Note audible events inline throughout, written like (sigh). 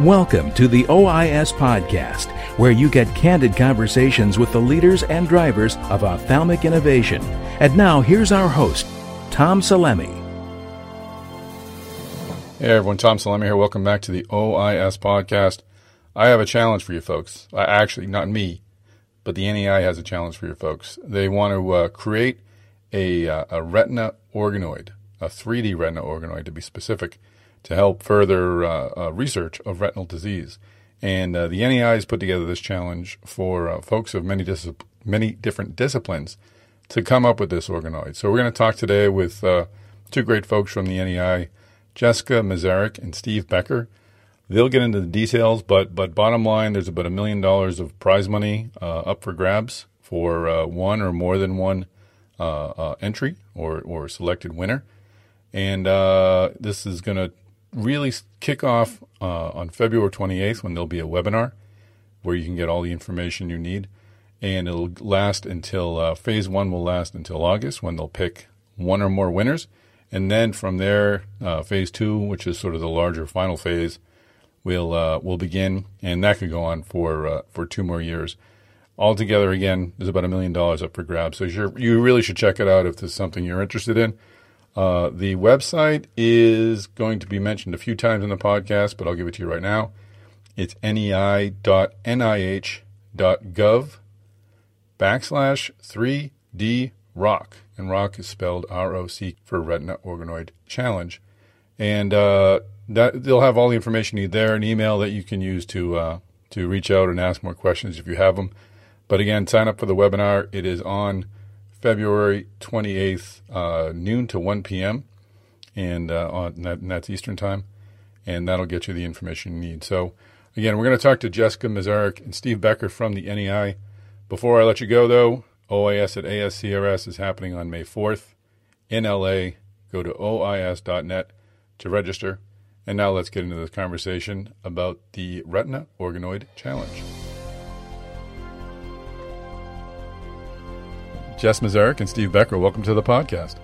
Welcome to the OIS Podcast, where you get candid conversations with the leaders and drivers of ophthalmic innovation. And now, here's our host, Tom Salemi. Hey everyone, Tom Salemi here. Welcome back to the OIS Podcast. I have a challenge for you folks. Uh, actually, not me, but the NEI has a challenge for you folks. They want to uh, create a, uh, a retina organoid, a 3D retina organoid to be specific to help further uh, uh, research of retinal disease. And uh, the NEI has put together this challenge for uh, folks of many dis- many different disciplines to come up with this organoid. So we're going to talk today with uh, two great folks from the NEI, Jessica Mazerik and Steve Becker. They'll get into the details, but but bottom line, there's about a million dollars of prize money uh, up for grabs for one or more than one entry or or selected winner. And this is going to really kick off uh, on February 28th when there'll be a webinar where you can get all the information you need. And it'll last until uh, phase one will last until August when they'll pick one or more winners. And then from there, uh, phase two, which is sort of the larger final phase, will uh, will begin, and that could go on for uh, for two more years. Altogether, again, there's about a million dollars up for grabs. So you really should check it out if this is something you're interested in. Uh, the website is going to be mentioned a few times in the podcast, but I'll give it to you right now. It's nei.nih.gov backslash 3D rock. And rock is spelled R O C for Retina Organoid Challenge. And uh, that they'll have all the information you there, an email that you can use to uh, to reach out and ask more questions if you have them. But again, sign up for the webinar. It is on February 28th, uh, noon to 1 p.m. And, uh, on, that, and that's Eastern time. And that'll get you the information you need. So, again, we're going to talk to Jessica Mazerik and Steve Becker from the NEI. Before I let you go, though, OIS at ASCRS is happening on May 4th in LA. Go to OIS.net to register. And now let's get into this conversation about the Retina Organoid Challenge. Jess Mazerik and Steve Becker, welcome to the podcast.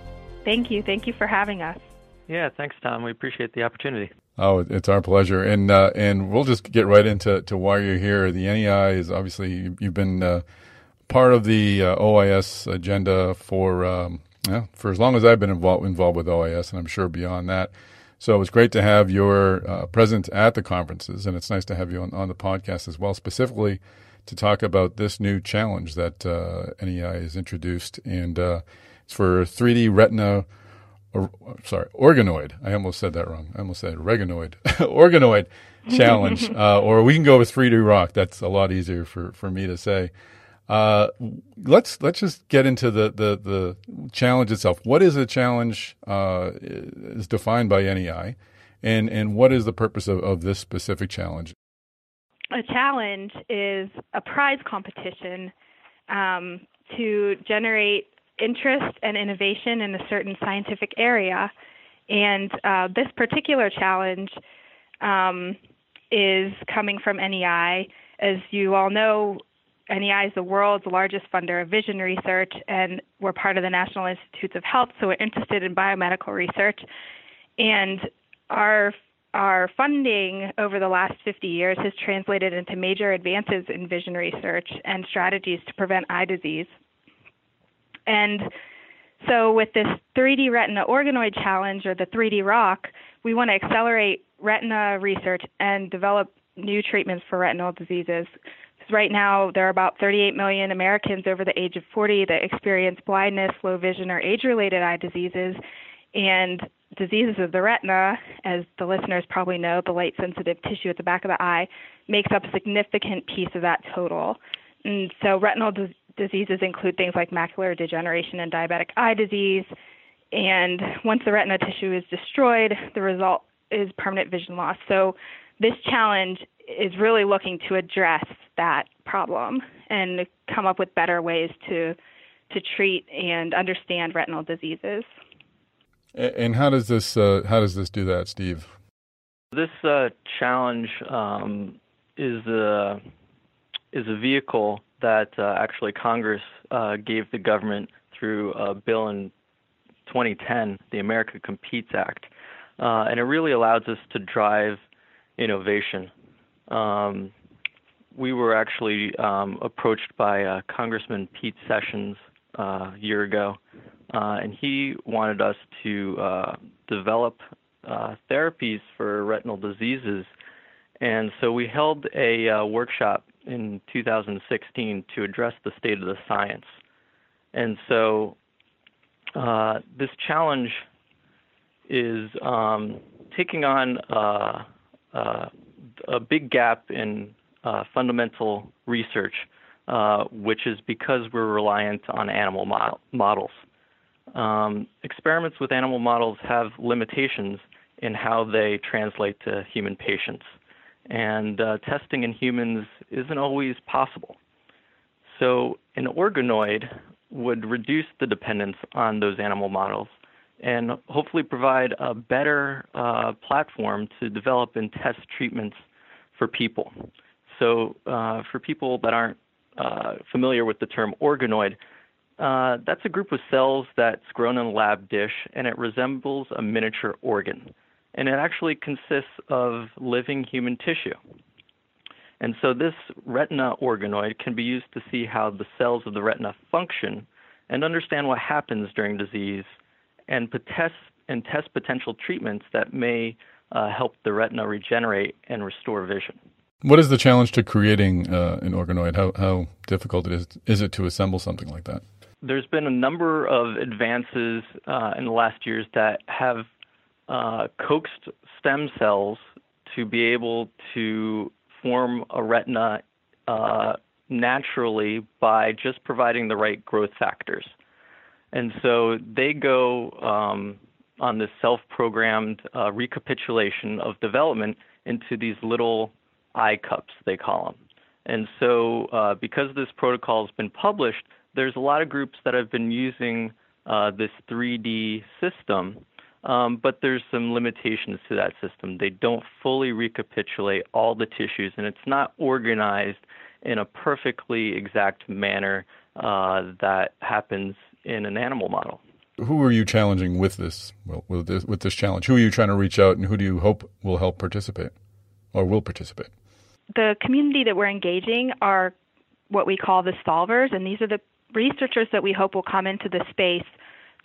Thank you. Thank you for having us. Yeah, thanks, Tom. We appreciate the opportunity. Oh, it's our pleasure, and uh, and we'll just get right into to why you're here. The NEI is obviously you've been uh, part of the uh, OIS agenda for um, yeah, for as long as I've been involved involved with OIS, and I'm sure beyond that. So it was great to have your uh, presence at the conferences, and it's nice to have you on, on the podcast as well, specifically to talk about this new challenge that uh, NEI has introduced, and uh, it's for 3D retina. Or, sorry, organoid. I almost said that wrong. I almost said organoid. (laughs) organoid challenge, (laughs) uh, or we can go with 3D rock. That's a lot easier for, for me to say. Uh, let's let's just get into the, the, the challenge itself. What is a challenge? Uh, is defined by NEI, and and what is the purpose of, of this specific challenge? A challenge is a prize competition um, to generate interest and innovation in a certain scientific area. And uh, this particular challenge um, is coming from NEI. As you all know, NEI is the world's largest funder of vision research, and we're part of the National Institutes of Health, so we're interested in biomedical research. And our our funding over the last 50 years has translated into major advances in vision research and strategies to prevent eye disease. And so, with this 3D Retina Organoid Challenge or the 3D Rock, we want to accelerate retina research and develop new treatments for retinal diseases. Right now, there are about 38 million Americans over the age of 40 that experience blindness, low vision, or age related eye diseases. And diseases of the retina, as the listeners probably know, the light sensitive tissue at the back of the eye, makes up a significant piece of that total. And so, retinal d- diseases include things like macular degeneration and diabetic eye disease. And once the retina tissue is destroyed, the result is permanent vision loss. So, this challenge is really looking to address that problem and come up with better ways to to treat and understand retinal diseases. And how does this uh, how does this do that, Steve? This uh, challenge um, is a is a vehicle that uh, actually Congress uh, gave the government through a bill in 2010, the America Competes Act, uh, and it really allows us to drive innovation um, we were actually um, approached by uh, Congressman Pete Sessions a year ago, uh, and he wanted us to uh, develop uh, therapies for retinal diseases. And so we held a uh, workshop in 2016 to address the state of the science. And so this challenge is um, taking on a big gap in uh, fundamental research, uh, which is because we're reliant on animal mo- models. Um, experiments with animal models have limitations in how they translate to human patients, and uh, testing in humans isn't always possible. So, an organoid would reduce the dependence on those animal models and hopefully provide a better uh, platform to develop and test treatments for people. So, uh, for people that aren't uh, familiar with the term organoid, uh, that's a group of cells that's grown in a lab dish and it resembles a miniature organ. And it actually consists of living human tissue. And so, this retina organoid can be used to see how the cells of the retina function and understand what happens during disease and test, and test potential treatments that may uh, help the retina regenerate and restore vision. What is the challenge to creating uh, an organoid? How, how difficult it is, is it to assemble something like that? There's been a number of advances uh, in the last years that have uh, coaxed stem cells to be able to form a retina uh, naturally by just providing the right growth factors. And so they go um, on this self programmed uh, recapitulation of development into these little eye cups, they call them. And so, uh, because this protocol has been published, there's a lot of groups that have been using uh, this 3D system, um, but there's some limitations to that system. They don't fully recapitulate all the tissues, and it's not organized in a perfectly exact manner uh, that happens in an animal model. Who are you challenging with this? Well, with this, with this challenge, who are you trying to reach out, and who do you hope will help participate, or will participate? the community that we're engaging are what we call the solvers, and these are the researchers that we hope will come into the space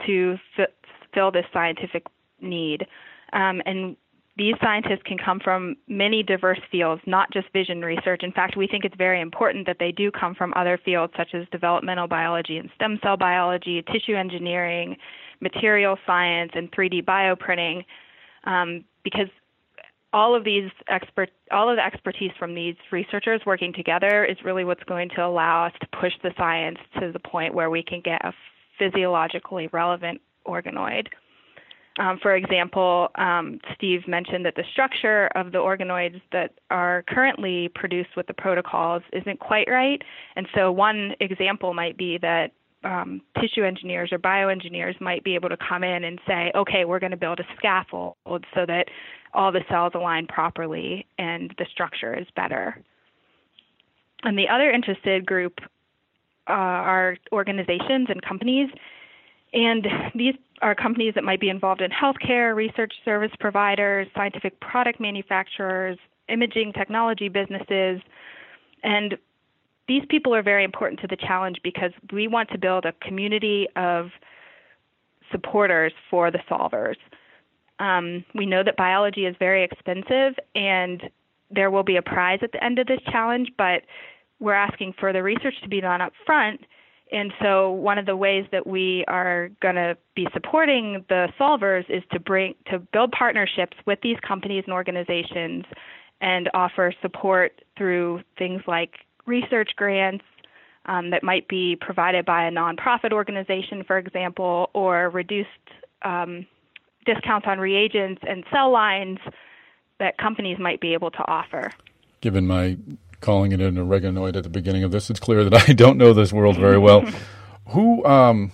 to f- fill this scientific need. Um, and these scientists can come from many diverse fields, not just vision research. In fact, we think it's very important that they do come from other fields such as developmental biology and stem cell biology, tissue engineering, material science, and 3D bioprinting, um, because all of these expert all of the expertise from these researchers working together is really what's going to allow us to push the science to the point where we can get a physiologically relevant organoid. Um, for example, um, Steve mentioned that the structure of the organoids that are currently produced with the protocols isn't quite right. And so, one example might be that um, tissue engineers or bioengineers might be able to come in and say, okay, we're going to build a scaffold so that all the cells align properly and the structure is better. And the other interested group uh, are organizations and companies. And these are companies that might be involved in healthcare, research service providers, scientific product manufacturers, imaging technology businesses. And these people are very important to the challenge because we want to build a community of supporters for the solvers. Um, we know that biology is very expensive and there will be a prize at the end of this challenge, but we're asking for the research to be done up front. And so one of the ways that we are going to be supporting the solvers is to bring to build partnerships with these companies and organizations and offer support through things like research grants um, that might be provided by a nonprofit organization, for example, or reduced um, discounts on reagents and cell lines that companies might be able to offer. Given my calling it an oreganoid at the beginning of this, it's clear that (laughs) I don't know this world very well. (laughs) Who, um,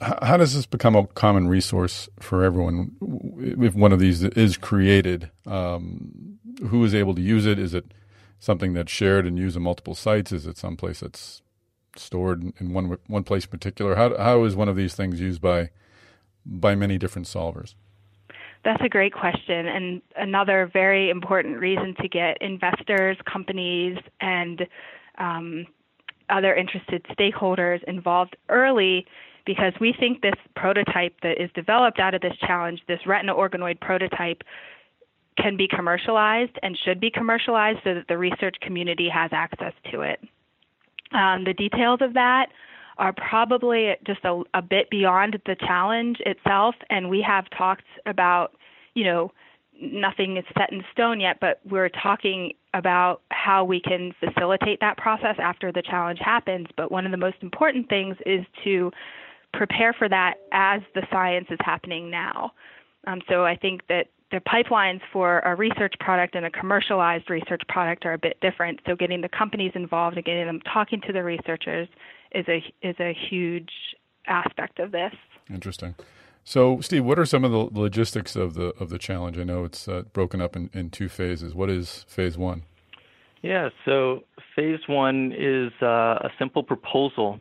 how does this become a common resource for everyone if one of these is created? Um, who is able to use it? Is it something that's shared and used in multiple sites? Is it someplace that's stored in one one place in particular? How how is one of these things used by by many different solvers? That's a great question, and another very important reason to get investors, companies, and um, other interested stakeholders involved early because we think this prototype that is developed out of this challenge, this retina organoid prototype, can be commercialized and should be commercialized so that the research community has access to it. Um, the details of that are probably just a, a bit beyond the challenge itself, and we have talked about, you know, nothing is set in stone yet, but we're talking about how we can facilitate that process after the challenge happens. But one of the most important things is to prepare for that as the science is happening now. Um, so I think that the pipelines for a research product and a commercialized research product are a bit different. So getting the companies involved and getting them talking to the researchers is a is a huge aspect of this. Interesting. So, Steve, what are some of the logistics of the of the challenge? I know it's uh, broken up in, in two phases. What is phase one? Yeah, so phase one is uh, a simple proposal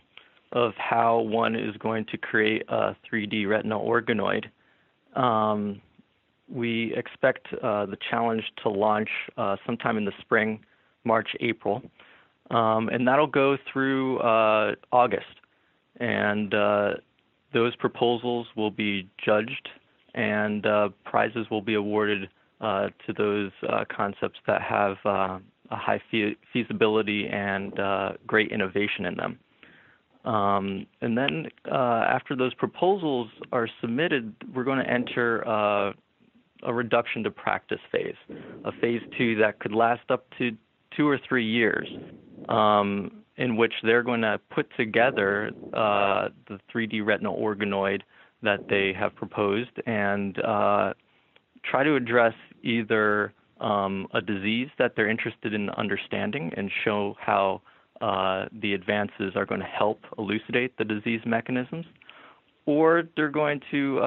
of how one is going to create a 3D retinal organoid. Um, we expect uh, the challenge to launch uh, sometime in the spring, March, April, um, and that'll go through uh, August. And uh, those proposals will be judged, and uh, prizes will be awarded uh, to those concepts that have a high fe- feasibility and great innovation in them. Um, and then after those proposals are submitted, we're going to enter a reduction to practice phase, a phase two that could last up to two or three years, um, in which they're going to put together uh, the 3D retinal organoid that they have proposed and uh, try to address either um, a disease that they're interested in understanding and show how uh, the advances are going to help elucidate the disease mechanisms, or they're going to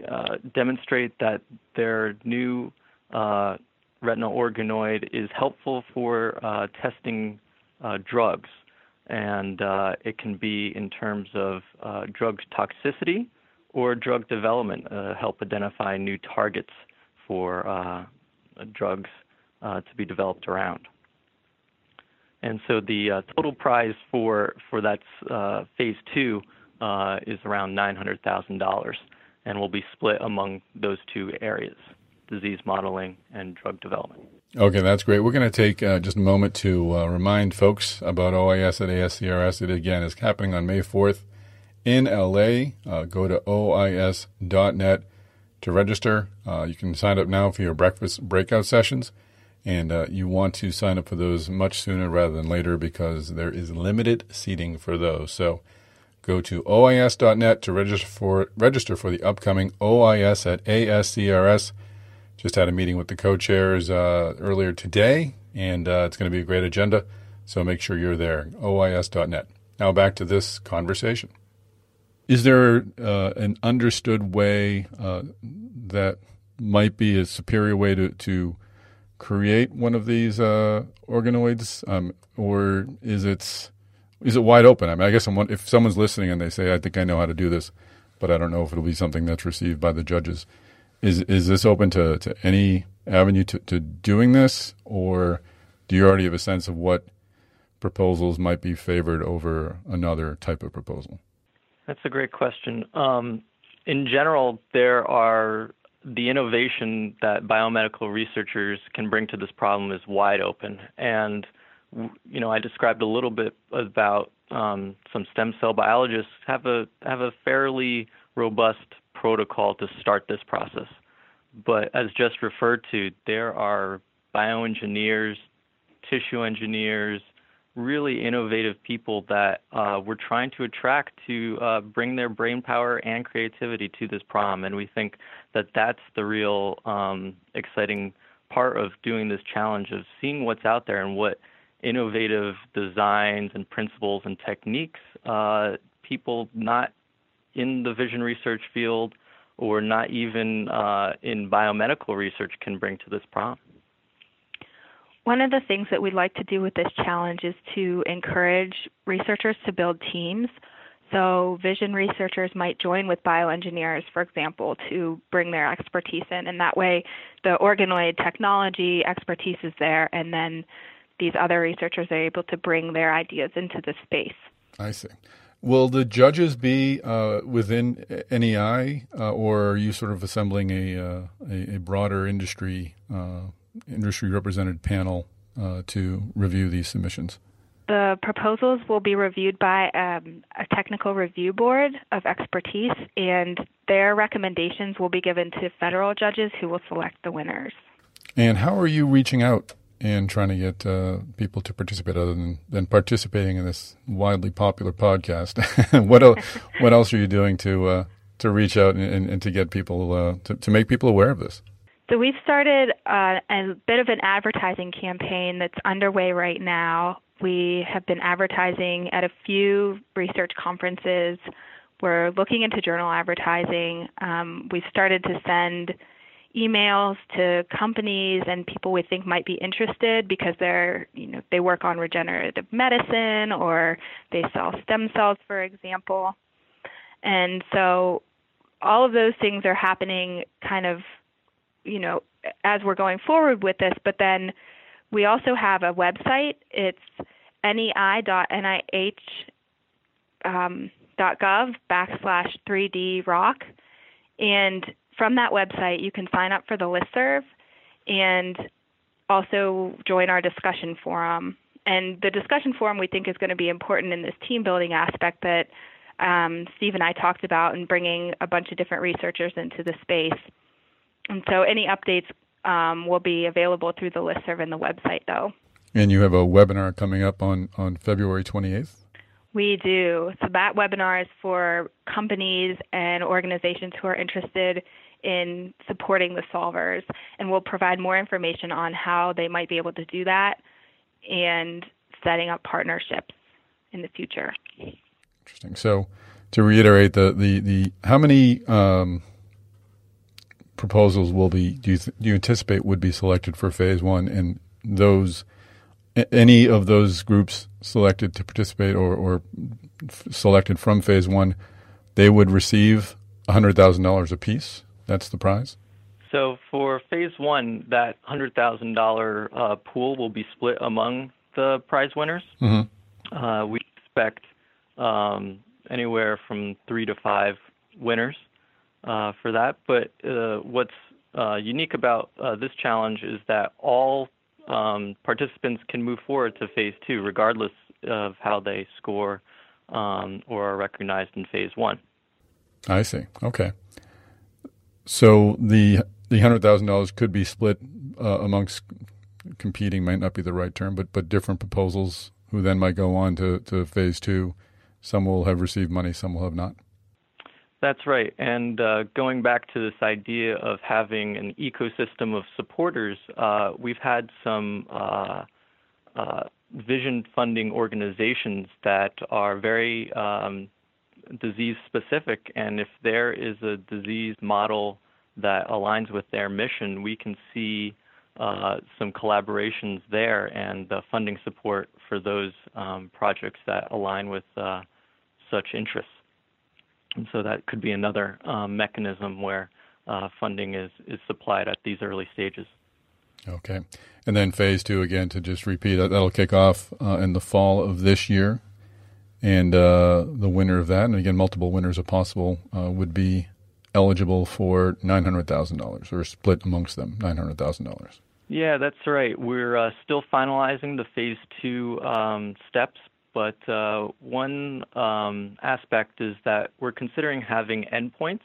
uh, uh, demonstrate that their new uh, retinal organoid is helpful for uh, testing uh, drugs. And it can be in terms of drug toxicity or drug development, help identify new targets for drugs to be developed around. And so the uh, total prize for for that uh, phase two uh, is around nine hundred thousand dollars, and will be split among those two areas: disease modeling and drug development. Okay, that's great. We're going to take uh, just a moment to uh, remind folks about OIS at ASCRS. It again is happening on May 4th in LA. Uh, go to ois.net to register. you can sign up now for your breakfast breakout sessions. And uh, you want to sign up for those much sooner rather than later because there is limited seating for those. So go to OIS.net to register for register for the upcoming OIS at ASCRS. Just had a meeting with the co-chairs uh, earlier today, and uh, it's going to be a great agenda. So make sure you're there. OIS.net. Now back to this conversation. Is there uh, an understood way uh, that might be a superior way to, to create one of these uh, organoids, um, or is it is it wide open? I mean, I guess I'm, if someone's listening and they say, "I think I know how to do this," but I don't know if it'll be something that's received by the judges. Is is this open to, to any avenue to, to doing this, or do you already have a sense of what proposals might be favored over another type of proposal? That's a great question. Um, in general, there are the innovation that biomedical researchers can bring to this problem is wide open. And, you know, I described a little bit about um, some stem cell biologists have a have a fairly robust protocol to start this process. But as just referred to, there are bioengineers, tissue engineers, really innovative people that uh, we're trying to attract to uh, bring their brain power and creativity to this problem. And we think that that's the real um, exciting part of doing this challenge of seeing what's out there and what innovative designs and principles and techniques uh, people not in the vision research field or not even uh, in biomedical research can bring to this problem. One of the things that we'd like to do with this challenge is to encourage researchers to build teams. so vision researchers might join with bioengineers, for example, to bring their expertise in. And that way, the organoid technology expertise is there, and then these other researchers are able to bring their ideas into the space. I see. Will the judges be uh, within NEI, uh, or are you sort of assembling a, uh, a, a, broader industry uh, industry represented panel uh, to review these submissions? The proposals will be reviewed by um, a technical review board of expertise, and their recommendations will be given to federal judges who will select the winners. And how are you reaching out and trying to get uh, people to participate other than, than participating in this wildly popular podcast? (laughs) what, el- (laughs) what else are you doing to, uh, to reach out and, and, and to get people, uh, to, to make people aware of this? So we've started uh, a bit of an advertising campaign that's underway right now. We have been advertising at a few research conferences. We're looking into journal advertising. Um, we've started to send emails to companies and people we think might be interested because they're you know they work on regenerative medicine or they sell stem cells for example and so all of those things are happening kind of you know, as we're going forward with this. But then we also have a website. It's nei.nih um, backslash 3D rock, and from that website you can sign up for the listserv and also join our discussion forum. And the discussion forum we think is going to be important in this team building aspect that um, Steve and I talked about, and bringing a bunch of different researchers into the space. And so any updates um, will be available through the listserv and the website, though. And you have a webinar coming up on, on February 28th? We do. So that webinar is for companies and organizations who are interested in supporting the solvers, and we'll provide more information on how they might be able to do that and setting up partnerships in the future. Interesting. So, to reiterate, the the the how many um, proposals will be do you, do you anticipate would be selected for phase one and those any of those groups selected to participate or, or f- selected from phase one they would receive $100000 apiece that's the prize so for phase one that $100000 uh, pool will be split among the prize winners mm-hmm. uh, we expect um, anywhere from three to five winners uh, for that. But uh, what's uh, unique about uh, this challenge is that all um, participants can move forward to phase two, regardless of how they score um, or are recognized in phase one. I see. Okay. So the the hundred thousand dollars could be split uh, amongst competing might not be the right term, but but different proposals who then might go on to, to phase two. Some will have received money, some will have not. That's right. And uh, going back to this idea of having an ecosystem of supporters, uh, we've had some uh, uh vision funding organizations that are very um, disease specific. And if there is a disease model that aligns with their mission, we can see uh, some collaborations there and the funding support for those um, projects that align with uh, such interests. And so that could be another um, mechanism where uh, funding is, is supplied at these early stages. Okay. And then phase two, again, to just repeat, that'll kick off uh, in the fall of this year. And uh, the winner of that, and again, multiple winners if possible, uh, would be eligible for $900,000 or split amongst them, $900,000. Yeah, that's right. We're uh, still finalizing the phase two um, steps, but uh, one um, aspect is that we're considering having endpoints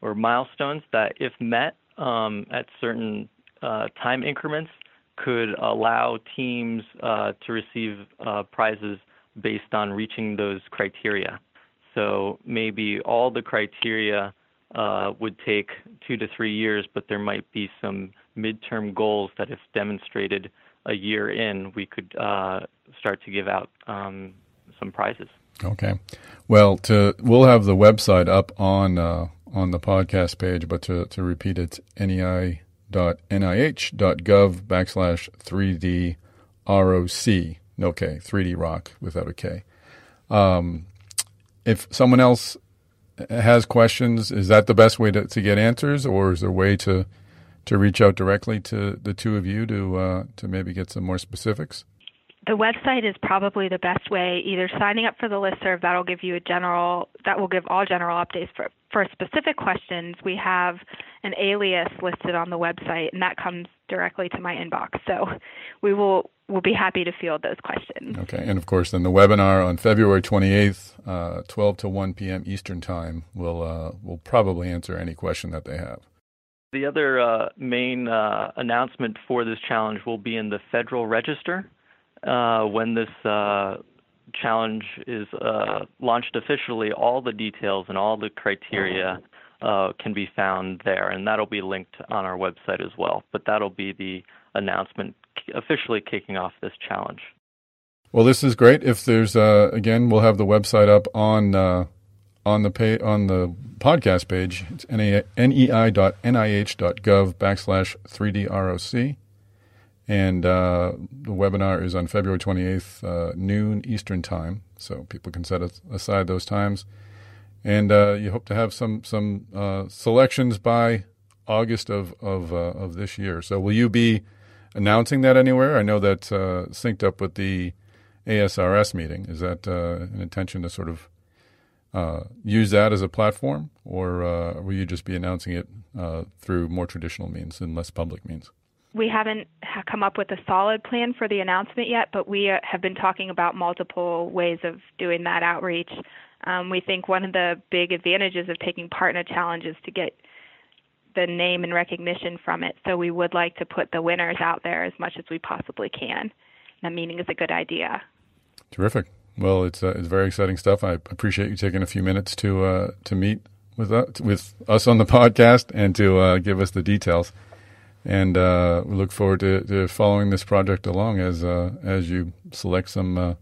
or milestones that, if met um, at certain uh, time increments, could allow teams uh, to receive uh, prizes based on reaching those criteria. So maybe all the criteria uh, would take two to three years, but there might be some midterm goals that, if demonstrated, a year in, we could uh, start to give out um, some prizes. Okay. Well, to we'll have the website up on uh, on the podcast page, but to, to repeat, it's nei.nih.gov backslash 3D ROC. No K, 3D rock without a K. Um, if someone else has questions, is that the best way to, to get answers, or is there a way to to reach out directly to the two of you to uh, to maybe get some more specifics? The website is probably the best way. Either signing up for the listserv, that'll give you a general, that will give all general updates for for specific questions. We have an alias listed on the website, and that comes directly to my inbox. So we will we'll be happy to field those questions. Okay, and of course, then the webinar on February 28th, uh, 12 to 1 p.m. Eastern Time, will uh, will probably answer any question that they have. The other uh, main uh, announcement for this challenge will be in the Federal Register uh, when this uh, challenge is launched officially. All the details and all the criteria can be found there, and that'll be linked on our website as well. But that'll be the announcement officially kicking off this challenge. Well, this is great. If there's uh, again, we'll have the website up on uh, on the pay on the podcast page. It's nei.nih.gov backslash 3DROC. And uh, the webinar is on February 28th, uh, noon Eastern Time. So people can set aside those times. And uh, you hope to have some some uh, selections by August of of, of this year. So will you be announcing that anywhere? I know that's uh, synced up with the ASRS meeting. Is that uh, an intention to sort of uh, use that as a platform, or uh, will you just be announcing it uh, through more traditional means and less public means? We haven't come up with a solid plan for the announcement yet, but we uh, have been talking about multiple ways of doing that outreach. Um, we think one of the big advantages of taking part in a challenge is to get the name and recognition from it. So we would like to put the winners out there as much as we possibly can. That meeting is a good idea. Terrific. Well, it's uh, it's very exciting stuff. I appreciate you taking a few minutes to uh, to meet with us, with us on the (laughs) podcast and to uh, give us the details. And uh, we look forward to, to, following this project along as uh, as you select some uh,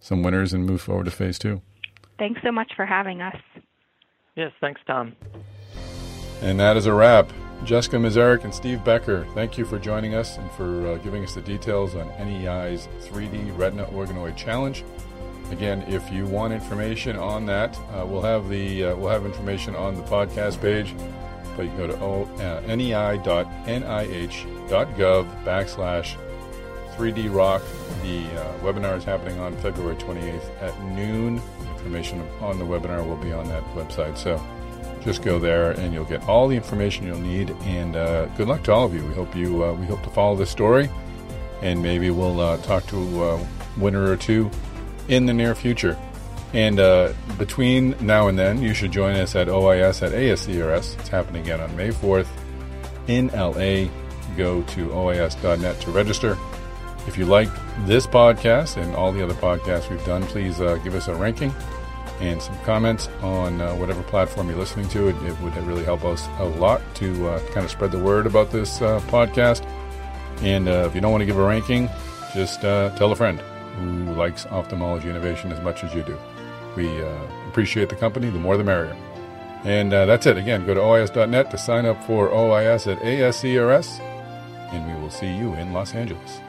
some winners and move forward to phase two. Thanks so much for having us. Yes, thanks, Tom. And that is a wrap. Jessica Mazerik and Steve Becker, thank you for joining us and for uh, giving us the details on NEI's 3D Retina Organoid Challenge. Again, if you want information on that, uh, we'll have the uh, we'll have information on the podcast page. But you can go to o, uh, nei.nih.gov backslash 3D Rock. The uh, webinar is happening on February 28th at noon. Information on the webinar will be on that website. So just go there and you'll get all the information you'll need. And uh, good luck to all of you. We hope you uh, we hope to follow this story, and maybe we'll uh, talk to a winner or two in the near future. And uh, between now and then, you should join us at OIS at ASCRS. It's happening again on May 4th in LA. Go to OIS.net to register. If you like this podcast and all the other podcasts we've done, please uh, give us a ranking and some comments on uh, whatever platform you're listening to. It, it, would really help us a lot to uh, kind of spread the word about this uh, podcast. And uh, if you don't want to give a ranking, just tell a friend who likes ophthalmology innovation as much as you do. We uh, appreciate the company. The more the merrier. And that's it. Again, go to OIS.net to sign up for OIS at ASCRS, and we will see you in Los Angeles.